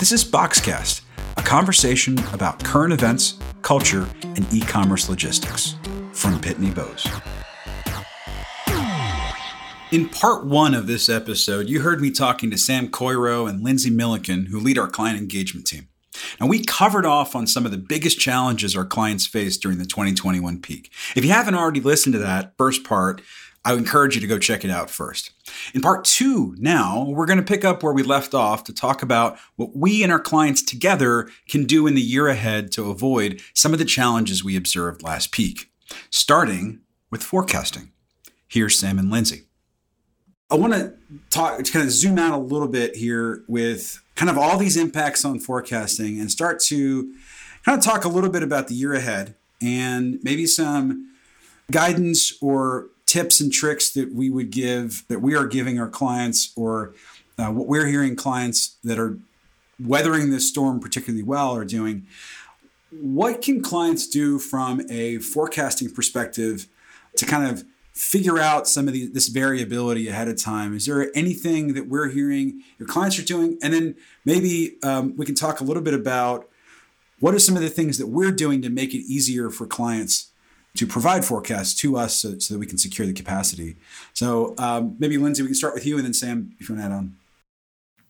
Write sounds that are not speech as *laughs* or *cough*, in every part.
This is Boxcast, a conversation about current events, culture, and e commerce logistics from Pitney Bowes. In part one of this episode, you heard me talking to Sam Coiro and Lindsay Milliken, who lead our client engagement team. Now, we covered off on some of the biggest challenges our clients faced during the 2021 peak. If you haven't already listened to that first part, I encourage you to go check it out first. In part two, now, we're going to pick up where we left off to talk about what we and our clients together can do in the year ahead to avoid some of the challenges we observed last peak, starting with forecasting. Here's Sam and Lindsay. I want to talk, to kind of zoom out a little bit here with kind of all these impacts on forecasting and start to kind of talk a little bit about the year ahead and maybe some guidance or tips and tricks that we would give that we are giving our clients or uh, what we're hearing clients that are weathering this storm particularly well are doing what can clients do from a forecasting perspective to kind of figure out some of the, this variability ahead of time? Is there anything that we're hearing your clients are doing? And then maybe um, we can talk a little bit about what are some of the things that we're doing to make it easier for clients to provide forecasts to us so, so, that we can secure the capacity. So um, maybe Lindsay, we can start with you, and then Sam, if you want to add on.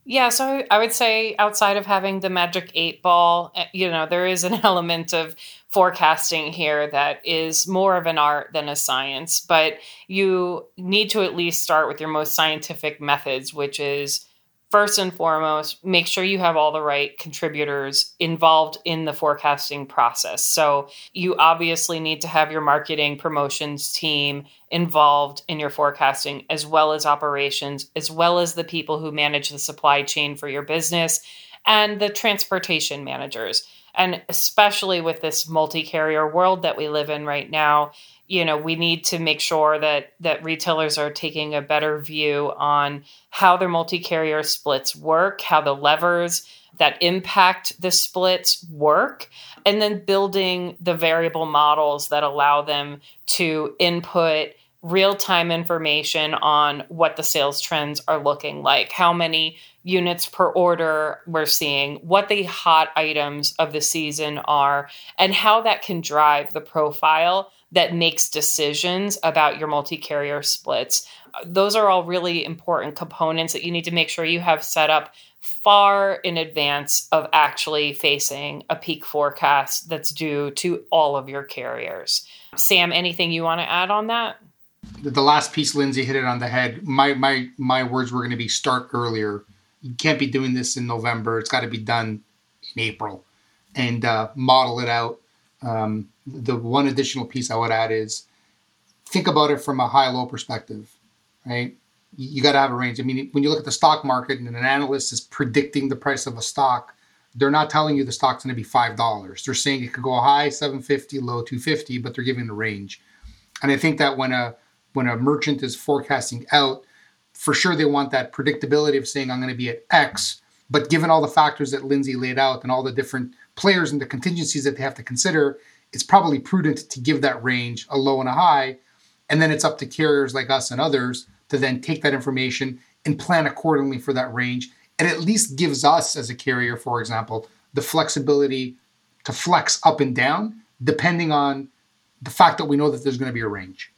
Yeah, so I would say outside of having the magic eight ball, eh, you know, there is an *laughs* element of forecasting here that is more of an art than a science, but you need to at least start with your most scientific methods, which is first and foremost, make sure you have all the right contributors involved in the forecasting process. So, you obviously need to have your marketing promotions team involved in your forecasting, as well as operations, as well as the people who manage the supply chain for your business and the transportation managers. And especially with this multi carrier world that we live in right now, you know we need to make sure that that retailers are taking a better view on how their multi-carrier splits work how the levers that impact the splits work and then building the variable models that allow them to input real time information on what the sales trends are looking like, how many units per order we're seeing, what the hot items of the season are, and how that can drive the profile that makes decisions about your multi carrier splits. Those are all really important components that you need to make sure you have set up far in advance of actually facing a peak forecast that's due to all of your carriers. Sam, anything you want to add on that? The last piece, Lindsay hit it on the head. My my my words were going to be start earlier. You can't be doing this in November. It's got to be done in April, and uh, model it out um, the one additional piece I would add is think about it from a high low perspective, right? You, got to have a range. I mean, when you look at the stock market and an analyst is predicting the price of a stock, they're not telling you the stock's going to be five dollars. They're saying it could go high 750, low 250, but they're giving a range. And I think that when a when a merchant is forecasting out, for sure they want that predictability of saying I'm going to be at X. But given all the factors that Lindsay laid out and all the different players and the contingencies that they have to consider, it's probably prudent to give that range a low and a high. And then it's up to carriers like us and others to then take that information and plan accordingly for that range. It at least gives us as a carrier, for example, the flexibility to flex up and down depending on the fact that we know that there's going to be a range.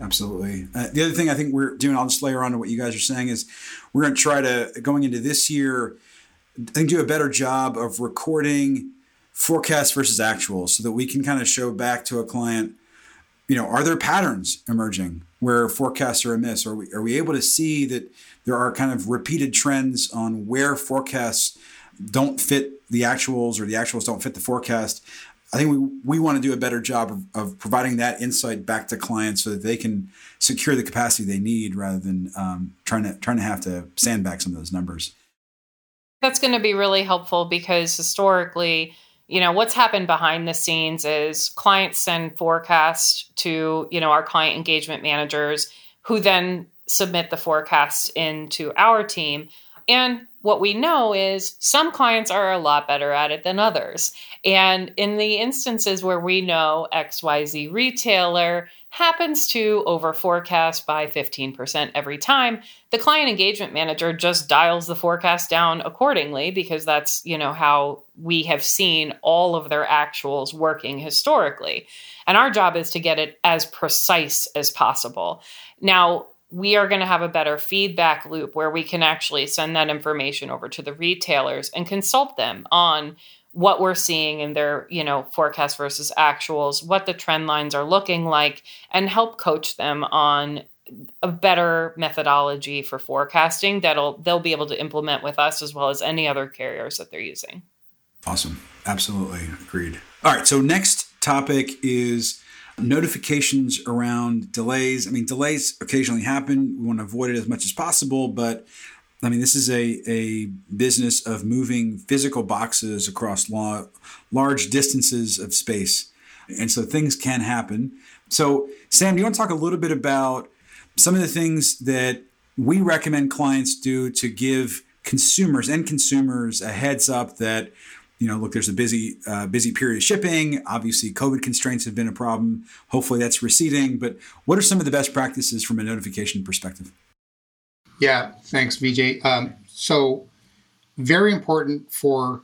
Absolutely. Uh, the other thing I think we're doing, I'll just layer on to what you guys are saying, is we're going to try to, going into this year, I think do a better job of recording forecasts versus actuals so that we can kind of show back to a client, you know, are there patterns emerging where forecasts are amiss? Are we, are we able to see that there are kind of repeated trends on where forecasts don't fit the actuals or the actuals don't fit the forecast? I think we, we want to do a better job of, of providing that insight back to clients so that they can secure the capacity they need rather than um, trying to trying to have to sandbag some of those numbers. That's going to be really helpful because historically, you know, what's happened behind the scenes is clients send forecasts to, you know, our client engagement managers who then submit the forecast into our team. and what we know is some clients are a lot better at it than others. And in the instances where we know XYZ retailer happens to over forecast by 15% every time, the client engagement manager just dials the forecast down accordingly because that's, you know, how we have seen all of their actuals working historically. And our job is to get it as precise as possible. Now, we are going to have a better feedback loop where we can actually send that information over to the retailers and consult them on what we're seeing in their you know forecast versus actuals what the trend lines are looking like and help coach them on a better methodology for forecasting that'll they'll be able to implement with us as well as any other carriers that they're using. Awesome. Absolutely. Agreed. All right. So next topic is notifications around delays. I mean, delays occasionally happen. We want to avoid it as much as possible, but I mean, this is a, a business of moving physical boxes across law, large distances of space. And so things can happen. So, Sam, do you want to talk a little bit about some of the things that we recommend clients do to give consumers and consumers a heads up that you know, look, there's a busy, uh, busy period of shipping. Obviously, COVID constraints have been a problem. Hopefully, that's receding. But what are some of the best practices from a notification perspective? Yeah, thanks, VJ. Um, so, very important for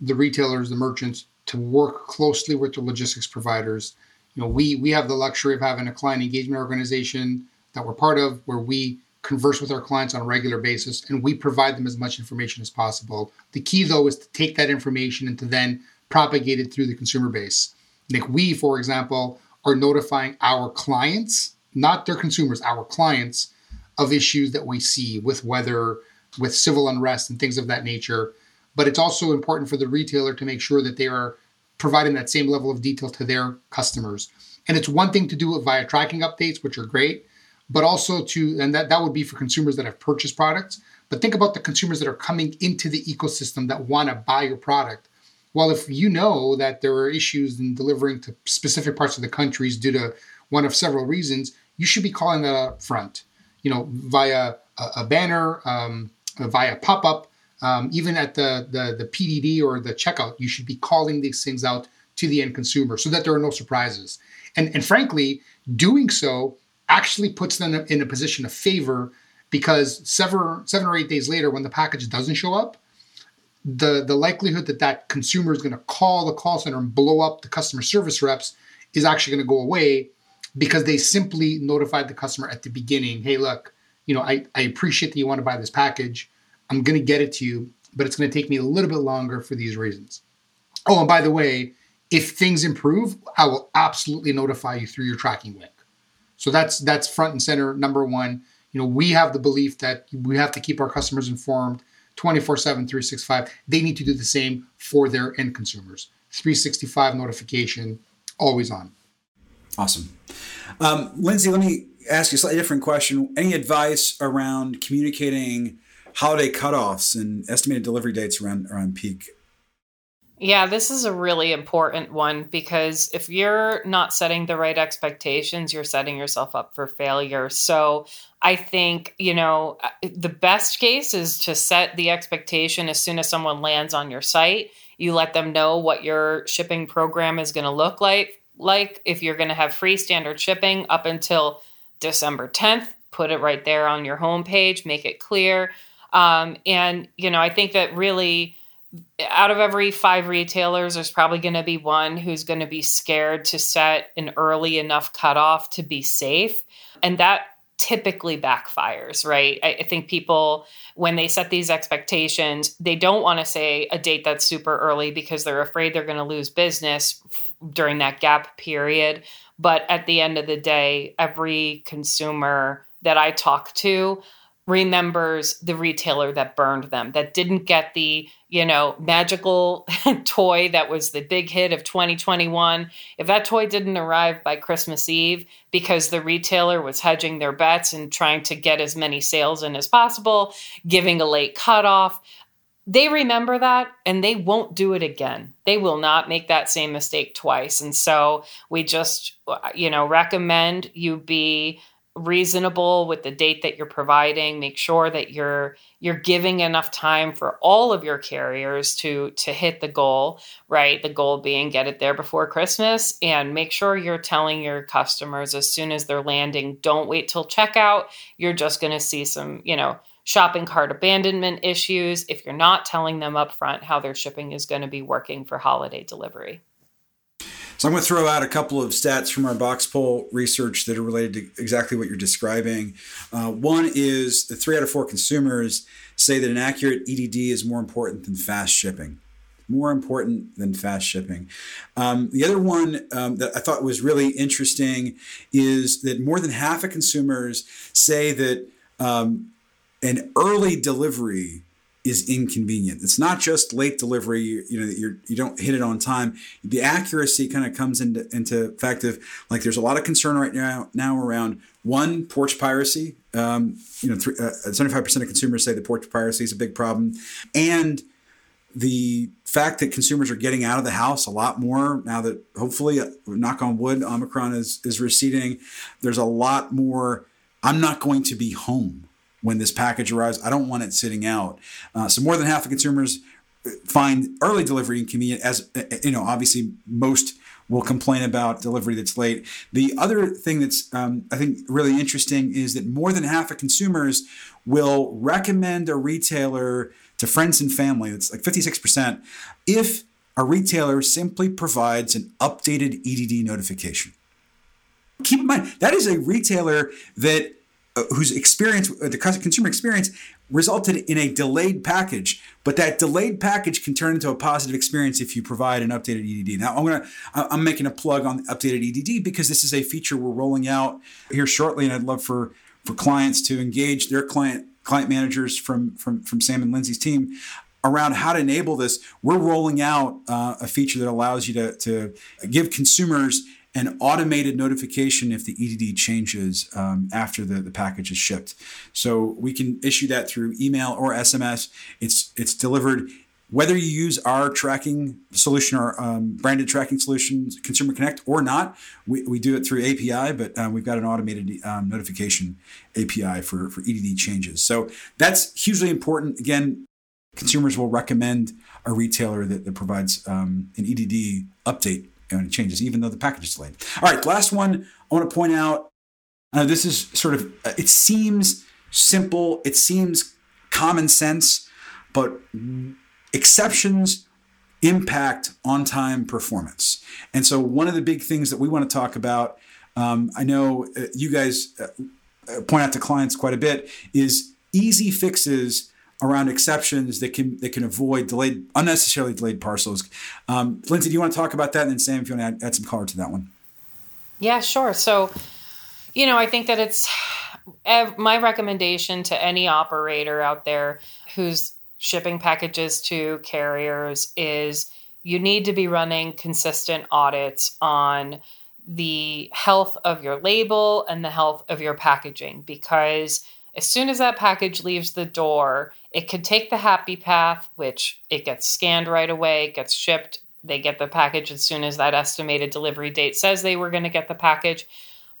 the retailers, the merchants, to work closely with the logistics providers. You know, we we have the luxury of having a client engagement organization that we're part of, where we converse with our clients on a regular basis, and we provide them as much information as possible. The key, though, is to take that information and to then propagate it through the consumer base. Like we, for example, are notifying our clients, not their consumers, our clients, of issues that we see with weather, with civil unrest, and things of that nature. But it's also important for the retailer to make sure that they are providing that same level of detail to their customers. And it's one thing to do it via tracking updates, which are great but also to, and that, that would be for consumers that have purchased products. But think about the consumers that are coming into the ecosystem that want to buy your product. Well, if you know that there are issues in delivering to specific parts of the countries due to one of several reasons, you should be calling that up front, you know, via a, a banner, um, via pop up, um, even at the, the, the PDP or the checkout, you should be calling these things out to the end consumer so that there are no surprises. And, and frankly, doing so actually puts them in a position of favor because seven, seven or eight days later, when the package doesn't show up, the, the likelihood that that consumer is going to call the call center and blow up the customer service reps is actually going to go away because they simply notified the customer at the beginning hey look you know i, I appreciate that you want to buy this package i'm going to get it to you but it's going to take me a little bit longer for these reasons oh and by the way if things improve i will absolutely notify you through your tracking link so that's that's front and center. Number one, you know, we have the belief that we have to keep our customers informed 24 7, 365. They need to do the same for their end consumers. 365 notification, always on. Awesome. Um, Lindsay, let me ask you a slightly different question. Any advice around communicating holiday cutoffs and estimated delivery dates around, around peak? Yeah, this is a really important one because if you're not setting the right expectations, you're setting yourself up for failure. So I think, you know, uh, the best case is to set the expectation as soon as someone lands on your site. You let them know what your shipping program is going to look like. Like if you're going to have free standard shipping up until December 10th, put it right there on your homepage, make it clear. Um, and, you know, I think that really out of every five retailers, there's probably going to be one who's going to be scared to set an early enough cutoff to be safe. And that typically backfires, right? I, I think people, when they set these expectations, they don't want to say a date that's super early because they're afraid they're going to lose business during that gap period. But at the end of the day, every consumer that I talk to remembers the retailer that burned them, that didn't get the, you know, magical *laughs* toy that was the big hit of 2021. If that toy didn't arrive by Christmas Eve because the retailer was hedging their bets and trying to get as many sales in as possible, giving a late cutoff, they remember that and they won't do it again. They will not make that same mistake twice. And so we just, you know, recommend you be reasonable with the date that you're providing make sure that you're you're giving enough time for all of your carriers to to hit the goal right the goal being get it there before christmas and make sure you're telling your customers as soon as they're landing don't wait till checkout you're just going to see some you know shopping cart abandonment issues if you're not telling them up front how their shipping is going to be working for holiday delivery so I'm going to throw out a couple of stats from our box poll research that are related to exactly what you're describing. Uh, one is the three out of four consumers say that an accurate EDD is more important than fast shipping. More important than fast shipping. Um, the other one um, that I thought was really interesting is that more than half of consumers say that um, an early delivery is inconvenient. It's not just late delivery. You, know, you're, you don't hit it on time. The accuracy kind of comes into into fact of like there's a lot of concern right now now around one porch piracy. Um, you know, uh, seventy five percent of consumers say the porch piracy is a big problem, and the fact that consumers are getting out of the house a lot more now that hopefully, uh, knock on wood, Omicron is is receding. There's a lot more. I'm not going to be home when this package arrives. I don't want it sitting out. Uh, so more than half of consumers find early delivery inconvenient. As uh, you know, obviously most will complain about delivery that's late. The other thing that's um, I think really interesting is that more than half of consumers will recommend a retailer to friends and family. It's like 56% if a retailer simply provides an updated EDD notification. Keep in mind that is a retailer that uh, whose experience, uh, the consumer experience, resulted in a delayed package. But that delayed package can turn into a positive experience if you provide an updated EDD. Now, I'm gonna, I'm making a plug on updated EDD because this is a feature we're rolling out here shortly, and I'd love for for clients to engage their client client managers from from from Sam and Lindsay's team around how to enable this. We're rolling out uh, a feature that allows you to to give consumers an automated notification if the EDD changes um, after the, the package is shipped. So we can issue that through email or SMS. It's it's delivered whether you use our tracking solution or um, branded tracking solution, Consumer Connect, or not. We, we do it through API, but um, we've got an automated um, notification API for, for EDD changes. So that's hugely important. Again, consumers will recommend a retailer that, that provides um, an EDD update and it changes, even though the package is delayed. All right, last one I want to point out. Uh, this is sort of, uh, it seems simple, it seems common sense, but exceptions impact on time performance. And so, one of the big things that we want to talk about, um, I know uh, you guys uh point out to clients quite a bit, is easy fixes around exceptions that can that can avoid delayed unnecessarily delayed parcels. Um, Lindsay, do you want to talk about that? And then Sam, if you want to add, add some color to that one. Yeah, sure. So, you know, I think that it's my recommendation to any operator out there who's shipping packages to carriers is you need to be running consistent audits on the health of your label and the health of your packaging because as soon as that package leaves the door, it could take the happy path, which it gets scanned right away, gets shipped. They get the package as soon as that estimated delivery date says they were going to get the package.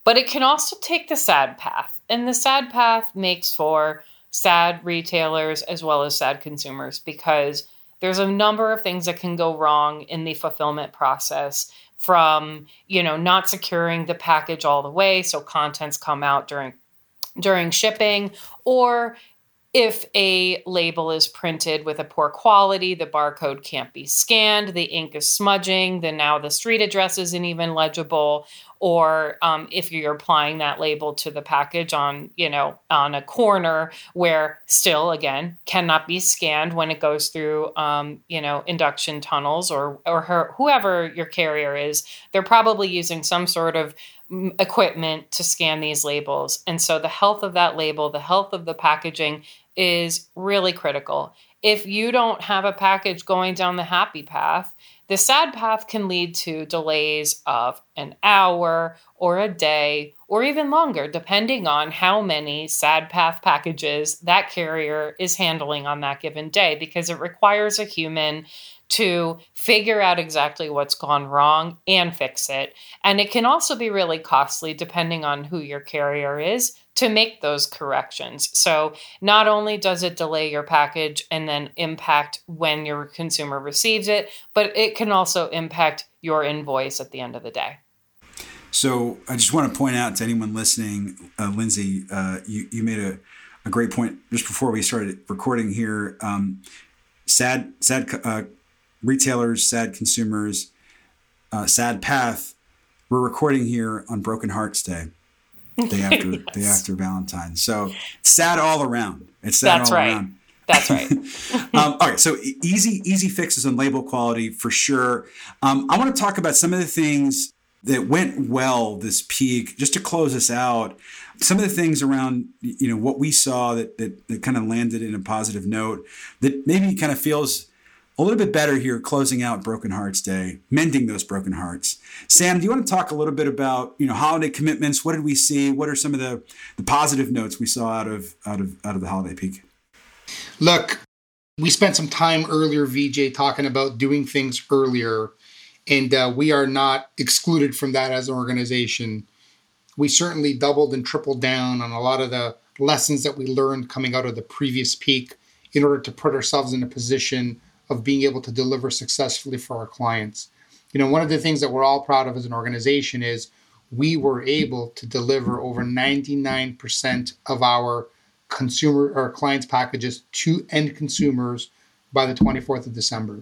But it can also take the sad path. And the sad path makes for sad retailers as well as sad consumers because there's a number of things that can go wrong in the fulfillment process from you know not securing the package all the way so contents come out during during shipping or if a label is printed with a poor quality, the barcode can't be scanned, the ink is smudging, then now the street address isn't even legible. Or um, if you're applying that label to the package on, you know, on a corner where still, again, cannot be scanned when it goes through, um, you know, induction tunnels or or her, whoever your carrier is, they're probably using some sort of equipment to scan these labels. And so the health of that label, the health of the packaging is really critical. If you don't have a package going down the happy path, the sad path can lead to delays of an hour or a day or even longer, depending on how many sad path packages that carrier is handling on that given day, because it requires a human to figure out exactly what's gone wrong and fix it. And it can also be really costly depending on who your carrier is to make those corrections. So not only does it delay your package and then impact when your consumer receives it, but it can also impact your invoice at the end of the day. So I just want to point out to anyone listening, uh, Lindsay, uh, you, you made a, a great point just before we started recording here. Um, sad, sad uh, retailers, sad consumers, uh, sad path. We're recording here on Broken Hearts Day, day *laughs* after yes. day after Valentine's. So sad all around. It's sad That's all right. around. That's right. *laughs* um, all right, so easy easy fixes on label quality for sure. Um, I want to talk about some of the things that went well this peak. Just to close us out, some of the things around you know what we saw that that, that kind of landed in a positive note that maybe kind of feels a little bit better here closing out broken hearts day mending those broken hearts. Sam do you want to talk a little bit about you know holiday commitments? What did we see? What are some of the the positive notes we saw out of out of out of the holiday peak? Look we spent some time earlier vj talking about doing things earlier and uh, we are not excluded from that as an organization. We certainly doubled and tripled down on a lot of the lessons that we learned coming out of the previous peak in order to put ourselves in a position of being able to deliver successfully for our clients. You know, one of the things that we're all proud of as an organization is we were able to deliver over 99% of our consumer or clients packages to end consumers by the 24th of December.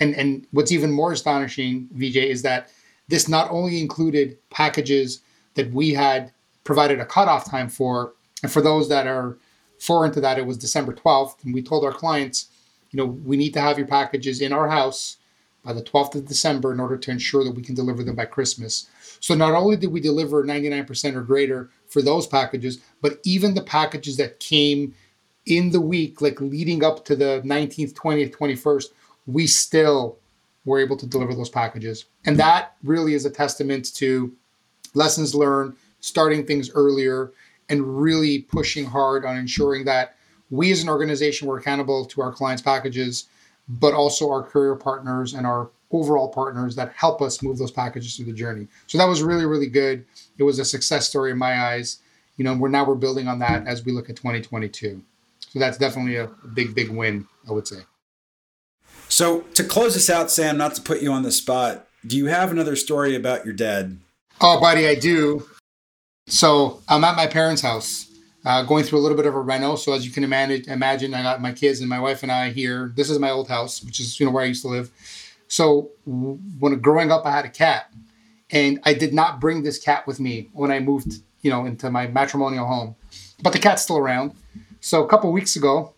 And and what's even more astonishing, VJ, is that this not only included packages that we had provided a cutoff time for, and for those that are foreign to that, it was December 12th, and we told our clients you know, we need to have your packages in our house by the 12th of December in order to ensure that we can deliver them by Christmas. So not only did we deliver 99% or greater for those packages, but even the packages that came in the week, like leading up to the 19th, 20th, 21st, we still were able to deliver those packages. And that really is a testament to lessons learned, starting things earlier, and really pushing hard on ensuring that we as an organization were accountable to our clients' packages, but also our courier partners and our overall partners that help us move those packages through the journey. So that was really, really good. It was a success story in my eyes. You know, we're now we're building on that as we look at 2022. So that's definitely a big, big win, I would say. So to close this out, Sam, not to put you on the spot, do you have another story about your dad? Oh, buddy, I do. So I'm at my parents' house uh, going through a little bit of a reno. So as you can imagine, imagine I got my kids and my wife and I here. This is my old house, which is you know where I used to live. So when growing up, I had a cat, and I did not bring this cat with me when I moved, you know, into my matrimonial home. But the cat's still around. So a couple weeks ago,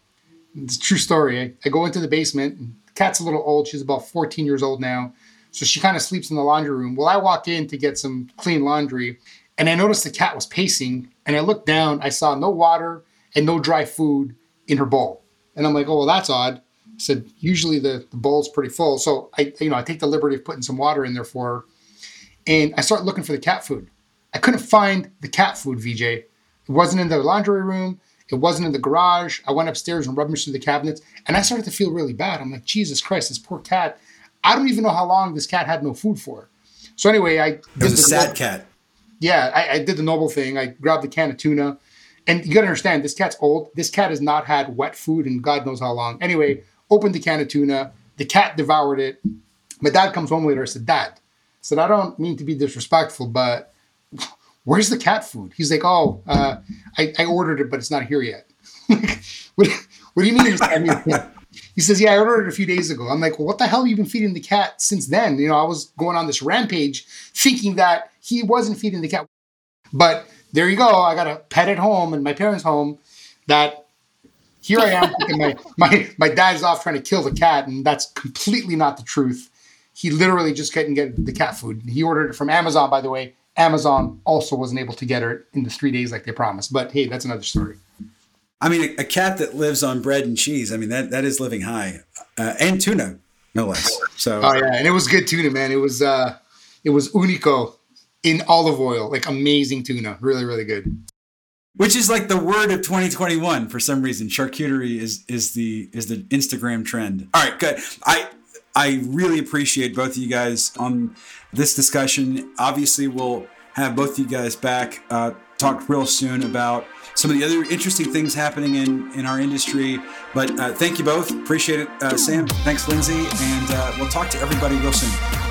it's a true story. I, I go into the basement. The cat's a little old. She's about 14 years old now. So she kind of sleeps in the laundry room. Well, I walk in to get some clean laundry, and I noticed the cat was pacing. And I looked down, I saw no water and no dry food in her bowl. And I'm like, oh, well, that's odd. I said, usually the, the bowl's pretty full. So I, you know, I take the liberty of putting some water in there for her. And I start looking for the cat food. I couldn't find the cat food, VJ. It wasn't in the laundry room. It wasn't in the garage. I went upstairs and rummaged through the cabinets, and I started to feel really bad. I'm like, Jesus Christ, this poor cat. I don't even know how long this cat had no food for. So anyway, I it was a sad cat yeah, I, I, did the noble thing. I grabbed a can of tuna. And you gotta understand, this cat's old. This cat has not had wet food in God knows how long. Anyway, opened the can of tuna. The cat devoured it. My dad comes home later. I said, Dad, I said, I don't mean to be disrespectful, but *laughs* where's the cat food? He's like, Oh, uh, I, I, ordered it, but it's not here yet. *laughs* what, what, do you mean? Mean he says, Yeah, I ordered it a few days ago. I'm like, Well, what the hell have you been feeding the cat since then? You know, I was going on this rampage thinking that he wasn't feeding the cat. But there you go. I got a pet at home in my parents' home that here I am *laughs* thinking my, my, my dad's off trying to kill the cat, and that's completely not the truth. He literally just couldn't get the cat food. He ordered it from Amazon, by the way. Amazon also wasn't able to get it in the three days like they promised. But hey, that's another story. I mean, a, a, cat that lives on bread and cheese. I mean, that that is living high, uh, and tuna, no less. So, oh yeah, and it was good tuna, man. It was uh, it was unico in olive oil, like amazing tuna, really really good. Which is like the word of 2021 for some reason. Charcuterie is is the is the Instagram trend. All right, good. I I really appreciate both of you guys on this discussion. Obviously, we'll have both of you guys back, uh, talk real soon about some of the other interesting things happening in, in our industry. But uh, thank you both. Appreciate it, uh, Sam. Thanks, Lindsay. And uh, we'll talk to everybody real soon.